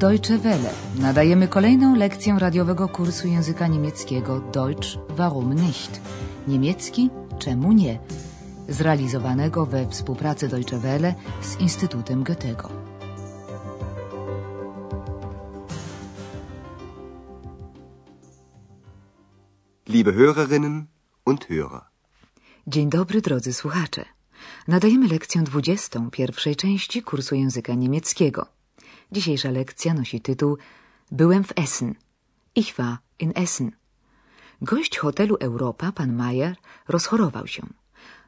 Deutsche Welle. Nadajemy kolejną lekcję radiowego kursu języka niemieckiego Deutsch warum nicht? Niemiecki czemu nie? Zrealizowanego we współpracy Deutsche Welle z Instytutem Goethego. Liebe Hörerinnen und Hörer. Dzień dobry drodzy słuchacze. Nadajemy lekcję 20 pierwszej części kursu języka niemieckiego. Dzisiejsza lekcja nosi tytuł Byłem w Essen. Ich war in Essen. Gość hotelu Europa, pan Mayer, rozchorował się.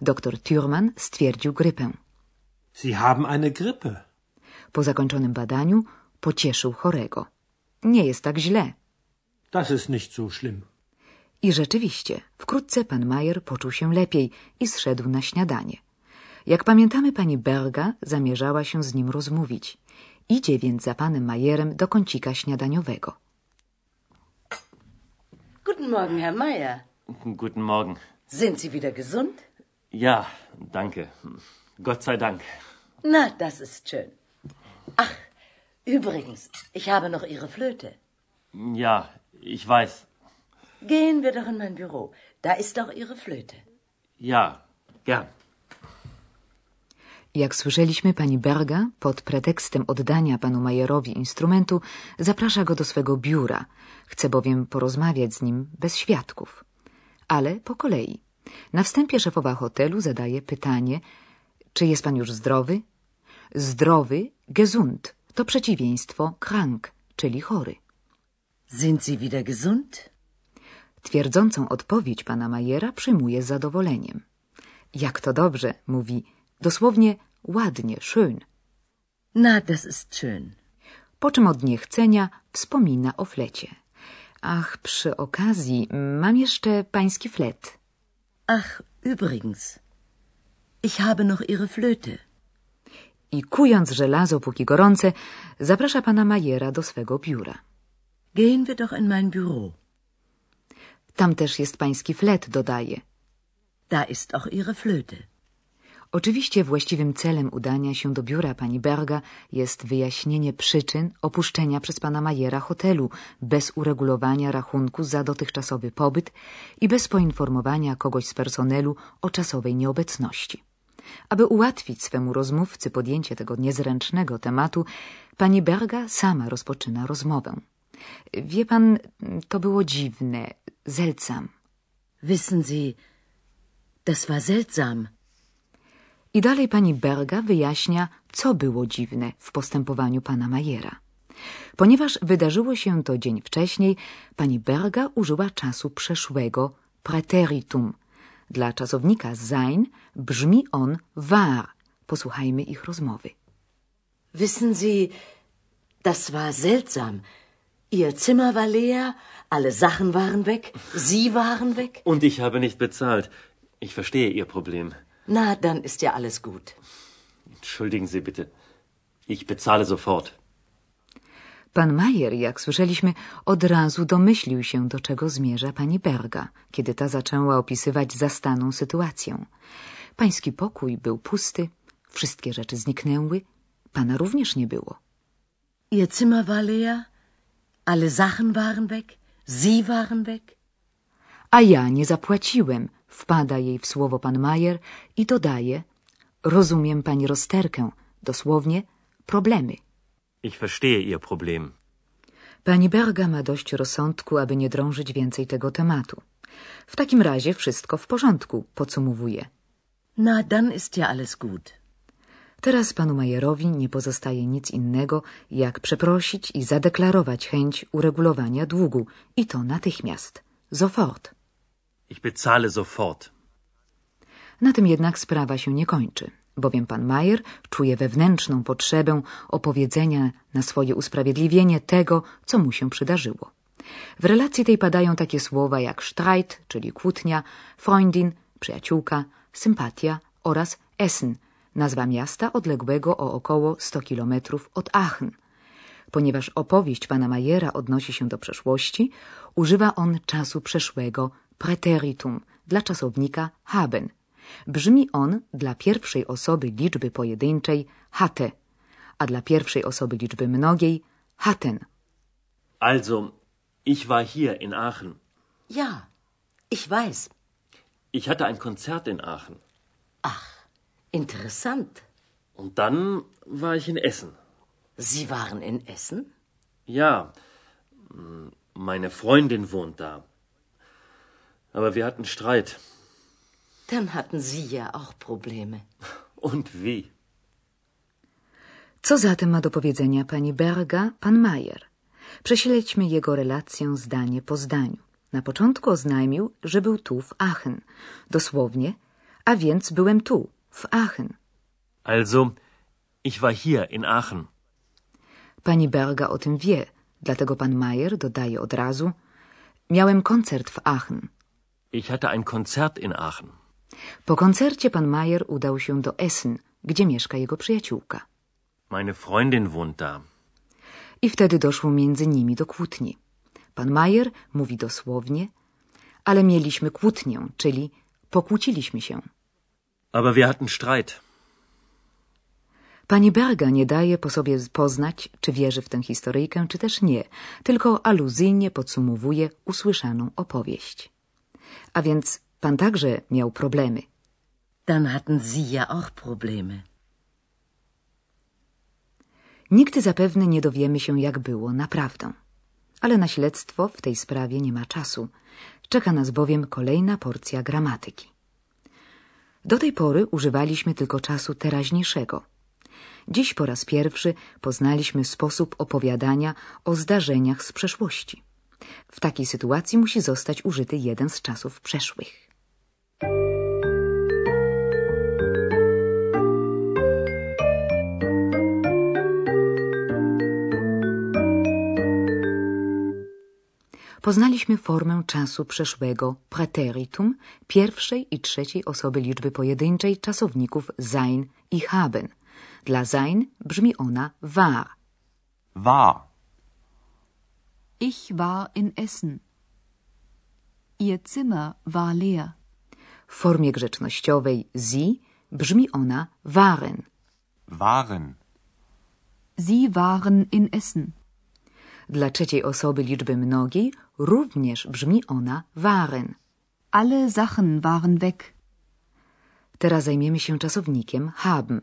Doktor Thürmann stwierdził grypę. Sie haben eine Grippe. Po zakończonym badaniu pocieszył chorego. Nie jest tak źle. Das ist nicht so schlimm. I rzeczywiście, wkrótce pan Mayer poczuł się lepiej i zszedł na śniadanie. Jak pamiętamy, pani Berga zamierzała się z nim rozmówić. Idzie więc za panem Majerem do kącika śniadaniowego. Guten Morgen, Herr Meier. Guten Morgen. Sind Sie wieder gesund? Ja, danke. Gott sei Dank. Na, das ist schön. Ach, übrigens, ich habe noch Ihre Flöte. Ja, ich weiß. Gehen wir doch in mein Büro. Da ist doch Ihre Flöte. Ja, gern. Jak słyszeliśmy, pani Berga pod pretekstem oddania panu Majerowi instrumentu zaprasza go do swego biura. Chce bowiem porozmawiać z nim bez świadków. Ale po kolei. Na wstępie szefowa hotelu zadaje pytanie, czy jest pan już zdrowy? Zdrowy, gesund, to przeciwieństwo krank, czyli chory. Sind Sie wieder gesund? Twierdzącą odpowiedź pana Majera przyjmuje z zadowoleniem. Jak to dobrze, mówi, dosłownie ładnie, schön. Na, das ist schön. Po czym od niechcenia wspomina o flecie. Ach, przy okazji mam jeszcze pański flet. Ach, übrigens, ich habe noch Ihre Flöte. I kując żelazo póki gorące, zaprasza pana Majera do swego biura. Gehen wir doch in mein Büro. Tam też jest pański flet, dodaje. Da ist auch Ihre Flöte. Oczywiście właściwym celem udania się do biura pani Berga jest wyjaśnienie przyczyn opuszczenia przez pana Majera hotelu bez uregulowania rachunku za dotychczasowy pobyt i bez poinformowania kogoś z personelu o czasowej nieobecności. Aby ułatwić swemu rozmówcy podjęcie tego niezręcznego tematu, pani Berga sama rozpoczyna rozmowę. Wie pan, to było dziwne, seltsam. Wissen Sie, das war seltsam. I dalej pani Berga wyjaśnia, co było dziwne w postępowaniu pana Majera. Ponieważ wydarzyło się to dzień wcześniej, pani Berga użyła czasu przeszłego preteritum. Dla czasownika sein brzmi on war. Posłuchajmy ich rozmowy. Wissen Sie, das war seltsam. Ihr Zimmer war leer, alle Sachen waren weg, Sie waren weg. Und ich habe nicht bezahlt. Ich verstehe Ihr Problem. Na, dann ist ja alles gut. Entschuldigen Sie bitte. Ich bezahle sofort. Pan Majer, jak słyszeliśmy, od razu domyślił się, do czego zmierza pani Berga, kiedy ta zaczęła opisywać zastaną sytuację. Pański pokój był pusty, wszystkie rzeczy zniknęły, pana również nie było. Ihr Zimmer war leer, alle Sachen waren weg, Sie waren weg. A ja nie zapłaciłem, wpada jej w słowo pan Majer i dodaje, rozumiem pani rozterkę, dosłownie problemy. Ich verstehe Ihr Problem. Pani Berga ma dość rozsądku, aby nie drążyć więcej tego tematu. W takim razie wszystko w porządku, podsumowuje. Na, dann ist ja alles gut. Teraz panu Majerowi nie pozostaje nic innego, jak przeprosić i zadeklarować chęć uregulowania długu i to natychmiast, sofort. Ich bezahle sofort. Na tym jednak sprawa się nie kończy, bowiem pan Majer czuje wewnętrzną potrzebę opowiedzenia na swoje usprawiedliwienie tego, co mu się przydarzyło. W relacji tej padają takie słowa jak Streit, czyli kłótnia, Freundin, przyjaciółka, sympatia oraz Essen, nazwa miasta odległego o około 100 kilometrów od Aachen. Ponieważ opowieść pana Majera odnosi się do przeszłości, używa on czasu przeszłego preteritum dla czasownika haben. Brzmi on dla pierwszej osoby liczby pojedynczej hatte, a dla pierwszej osoby liczby mnogiej hatten. Also, ich war hier in Aachen. Ja, ich weiß. Ich hatte ein Konzert in Aachen. Interessant. Und dann war ich in Essen. Sie waren in Essen? Ja, meine Freundin wohnt da. Aber wir hatten Streit. Dann hatten Sie ja auch Probleme. Und wie? Co zatem ma do powiedzenia pani Berga, pan Mayer? Prześledźmy jego relację zdanie po zdaniu. Na początku oznajmił, że był tu w Aachen. Dosłownie, a więc byłem tu, w Aachen. Also, ich war hier in Aachen. Pani Berga o tym wie, dlatego pan Mayer dodaje od razu Miałem koncert w Aachen. Ich hatte ein Konzert in Aachen. Po koncercie pan Mayer udał się do Essen, gdzie mieszka jego przyjaciółka. Meine Freundin wohnt da. I wtedy doszło między nimi do kłótni. Pan Mayer mówi dosłownie, ale mieliśmy kłótnię, czyli pokłóciliśmy się. Aber wir hatten Streit. Pani Berga nie daje po sobie poznać, czy wierzy w tę historyjkę, czy też nie, tylko aluzyjnie podsumowuje usłyszaną opowieść. A więc pan także miał problemy. Dann hatten Sie ja auch Probleme. Nigdy zapewne nie dowiemy się, jak było naprawdę. Ale na śledztwo w tej sprawie nie ma czasu. Czeka nas bowiem kolejna porcja gramatyki. Do tej pory używaliśmy tylko czasu teraźniejszego. Dziś po raz pierwszy poznaliśmy sposób opowiadania o zdarzeniach z przeszłości. W takiej sytuacji musi zostać użyty jeden z czasów przeszłych. Poznaliśmy formę czasu przeszłego preteritum pierwszej i trzeciej osoby liczby pojedynczej czasowników sein i haben. Dla sein brzmi ona war. War. Ich war in Essen. Ihr Zimmer war leer. W formie grzecznościowej sie brzmi ona waren. Waren. Sie waren in Essen. Dla trzeciej osoby liczby mnogiej również brzmi ona waren. Alle Sachen waren weg. Teraz zajmiemy się czasownikiem haben.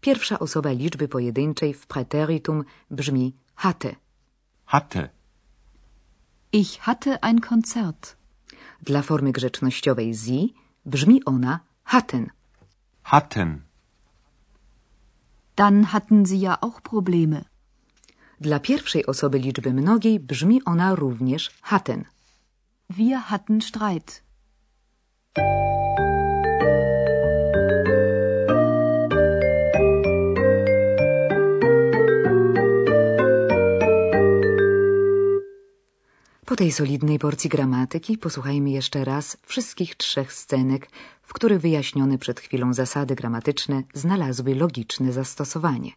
Pierwsza osoba liczby pojedynczej w preteritum brzmi hatte. Hatte. Ich hatte ein Konzert. Dla formy grzecznościowej sie brzmi ona hatten. Hatten. Dann hatten Sie ja auch Probleme. Dla pierwszej osoby liczby mnogiej brzmi ona również hatten. Wir hatten Streit. Po tej solidnej porcji gramatyki posłuchajmy jeszcze raz wszystkich trzech scenek, w których wyjaśnione przed chwilą zasady gramatyczne znalazły logiczne zastosowanie.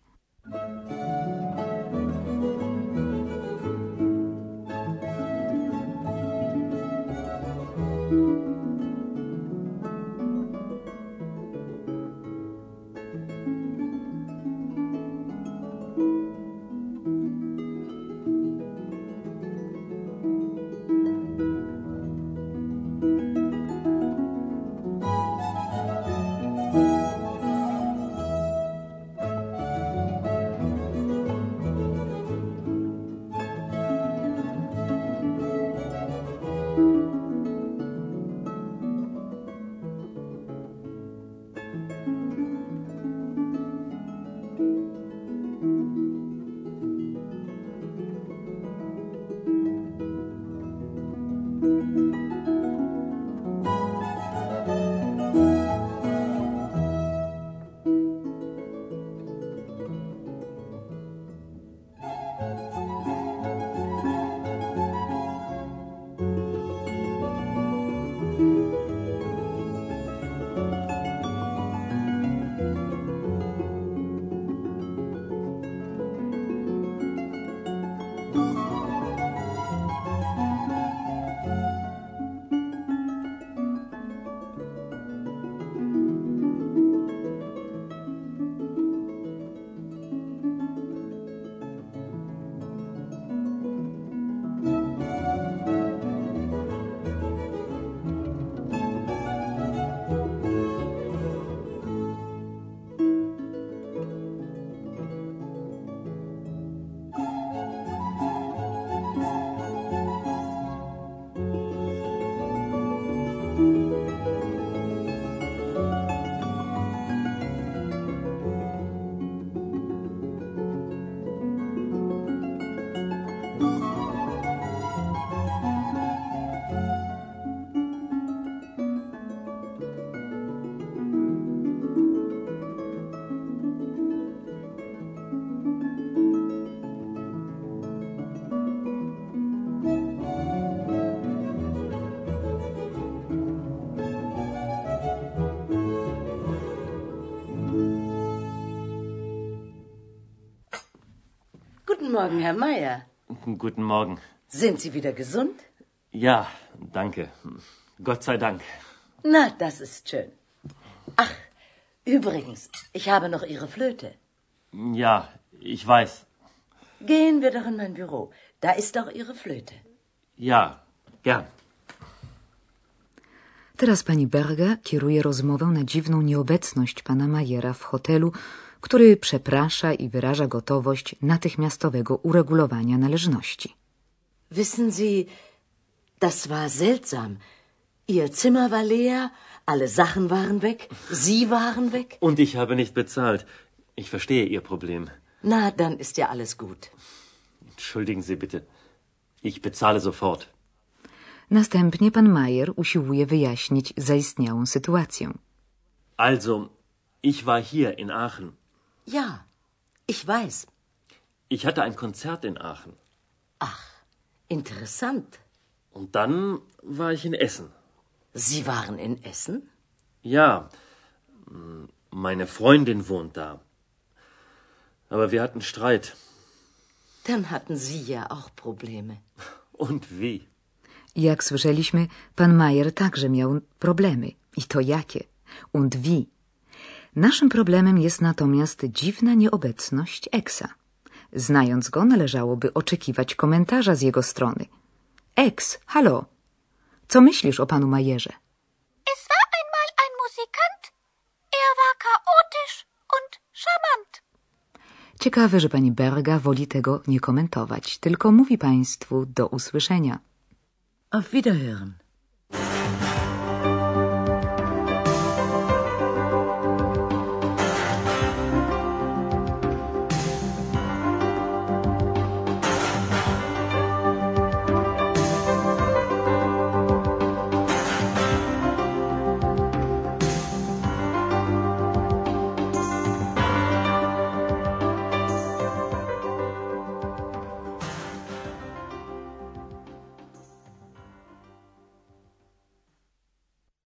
Guten Morgen, Herr Meier. Guten Morgen. Sind Sie wieder gesund? Ja, danke. Gott sei Dank. Na, das ist schön. Ach, übrigens, ich habe noch Ihre Flöte. Ja, ich weiß. Gehen wir doch in mein Büro. Da ist doch Ihre Flöte. Ja, gern. Teraz pani Berga kieruje rozmowę na dziwną nieobecność pana Majera w hotelu, który przeprasza i wyraża gotowość natychmiastowego uregulowania należności. Wissen Sie, das war seltsam. Ihr Zimmer war leer, alle Sachen waren weg, Sie waren weg. Und ich habe nicht bezahlt. Ich verstehe Ihr Problem. Na, dann ist ja alles gut. Entschuldigen Sie bitte. Ich bezahle sofort. Następnie pan Majer usiłuje wyjaśnić zaistniałą sytuację. Also, ich war hier in Aachen. Ja, ich weiß. Ich hatte ein Konzert in Aachen. Ach, interessant. Und dann war ich in Essen. Sie waren in Essen? Ja, meine Freundin wohnt da. Aber wir hatten Streit. Dann hatten Sie ja auch Probleme. Und wie? Jak słyszeliśmy, pan Majer także miał problemy. I to jakie? Und wie? Naszym problemem jest natomiast dziwna nieobecność Eksa. Znając go, należałoby oczekiwać komentarza z jego strony. Eks, halo, co myślisz o panu Majerze? Es war einmal ein Musikant. Er war chaotisch und charmant. Ciekawe, że pani Berga woli tego nie komentować, tylko mówi państwu do usłyszenia. Auf Wiederhören.